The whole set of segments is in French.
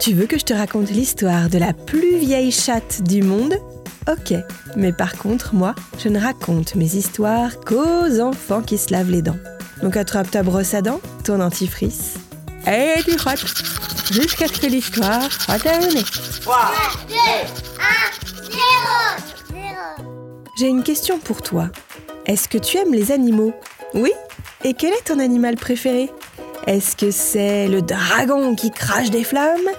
Tu veux que je te raconte l'histoire de la plus vieille chatte du monde? Ok, mais par contre, moi, je ne raconte mes histoires qu'aux enfants qui se lavent les dents. Donc attrape ta brosse à dents, ton dentifrice, et tu frottes jusqu'à ce que l'histoire soit terminée. 3, 2, 1, 0, 0. J'ai une question pour toi. Est-ce que tu aimes les animaux? Oui Et quel est ton animal préféré? Est-ce que c'est le dragon qui crache des flammes?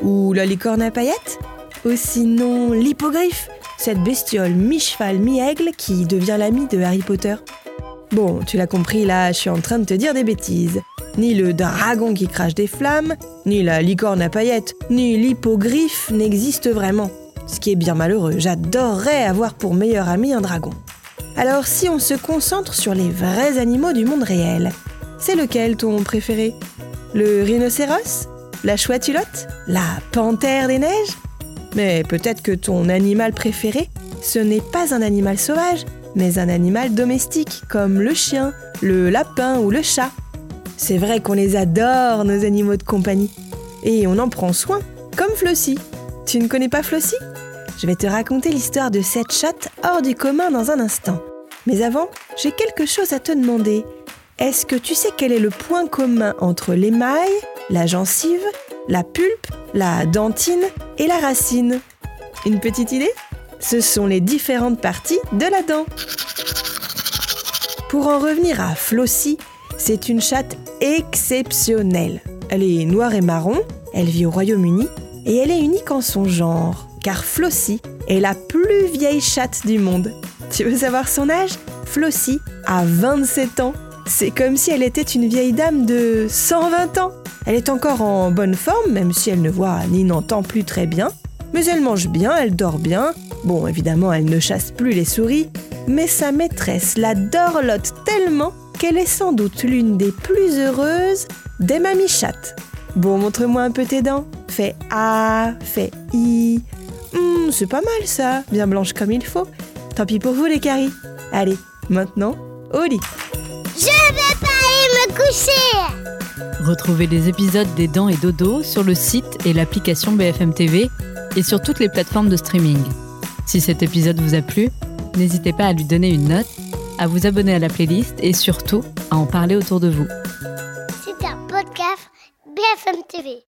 Ou la licorne à paillettes? Ou sinon l'hippogriffe Cette bestiole mi-cheval mi-aigle qui devient l'ami de Harry Potter? Bon, tu l'as compris là, je suis en train de te dire des bêtises. Ni le dragon qui crache des flammes, ni la licorne à paillettes, ni l'hippogriffe n'existent vraiment. Ce qui est bien malheureux, j'adorerais avoir pour meilleur ami un dragon. Alors si on se concentre sur les vrais animaux du monde réel, c'est lequel ton préféré? Le rhinocéros? La chouette-hulotte? La panthère des neiges? Mais peut-être que ton animal préféré, ce n'est pas un animal sauvage, mais un animal domestique, comme le chien, le lapin ou le chat. C'est vrai qu'on les adore, nos animaux de compagnie. Et on en prend soin, comme Flossie. Tu ne connais pas Flossie? Je vais te raconter l'histoire de cette chatte hors du commun dans un instant. Mais avant, j'ai quelque chose à te demander. Est-ce que tu sais quel est le point commun entre l'émail, la gencive, la pulpe, la dentine et la racine? Une petite idée? Ce sont les différentes parties de la dent. Pour en revenir à Flossie, c'est une chatte exceptionnelle. Elle est noire et marron, elle vit au Royaume-Uni et elle est unique en son genre, car Flossie est la plus vieille chatte du monde. Tu veux savoir son âge? Flossie a 27 ans. C'est comme si elle était une vieille dame de 120 ans. Elle est encore en bonne forme, même si elle ne voit ni n'entend plus très bien. Mais elle mange bien, elle dort bien. Bon, évidemment, elle ne chasse plus les souris. Mais sa maîtresse la dorlote tellement qu'elle est sans doute l'une des plus heureuses des mamies. Bon, montre-moi un peu tes dents. Fais A, fais I. Hmm, c'est pas mal ça, bien blanche comme il faut. Tant pis pour vous les caries. Allez, maintenant, au lit. Je vais pas aller me coucher. Retrouvez les épisodes des Dents et Dodo sur le site et l'application BFM TV et sur toutes les plateformes de streaming. Si cet épisode vous a plu, n'hésitez pas à lui donner une note, à vous abonner à la playlist et surtout à en parler autour de vous. C'est un podcast BFM TV.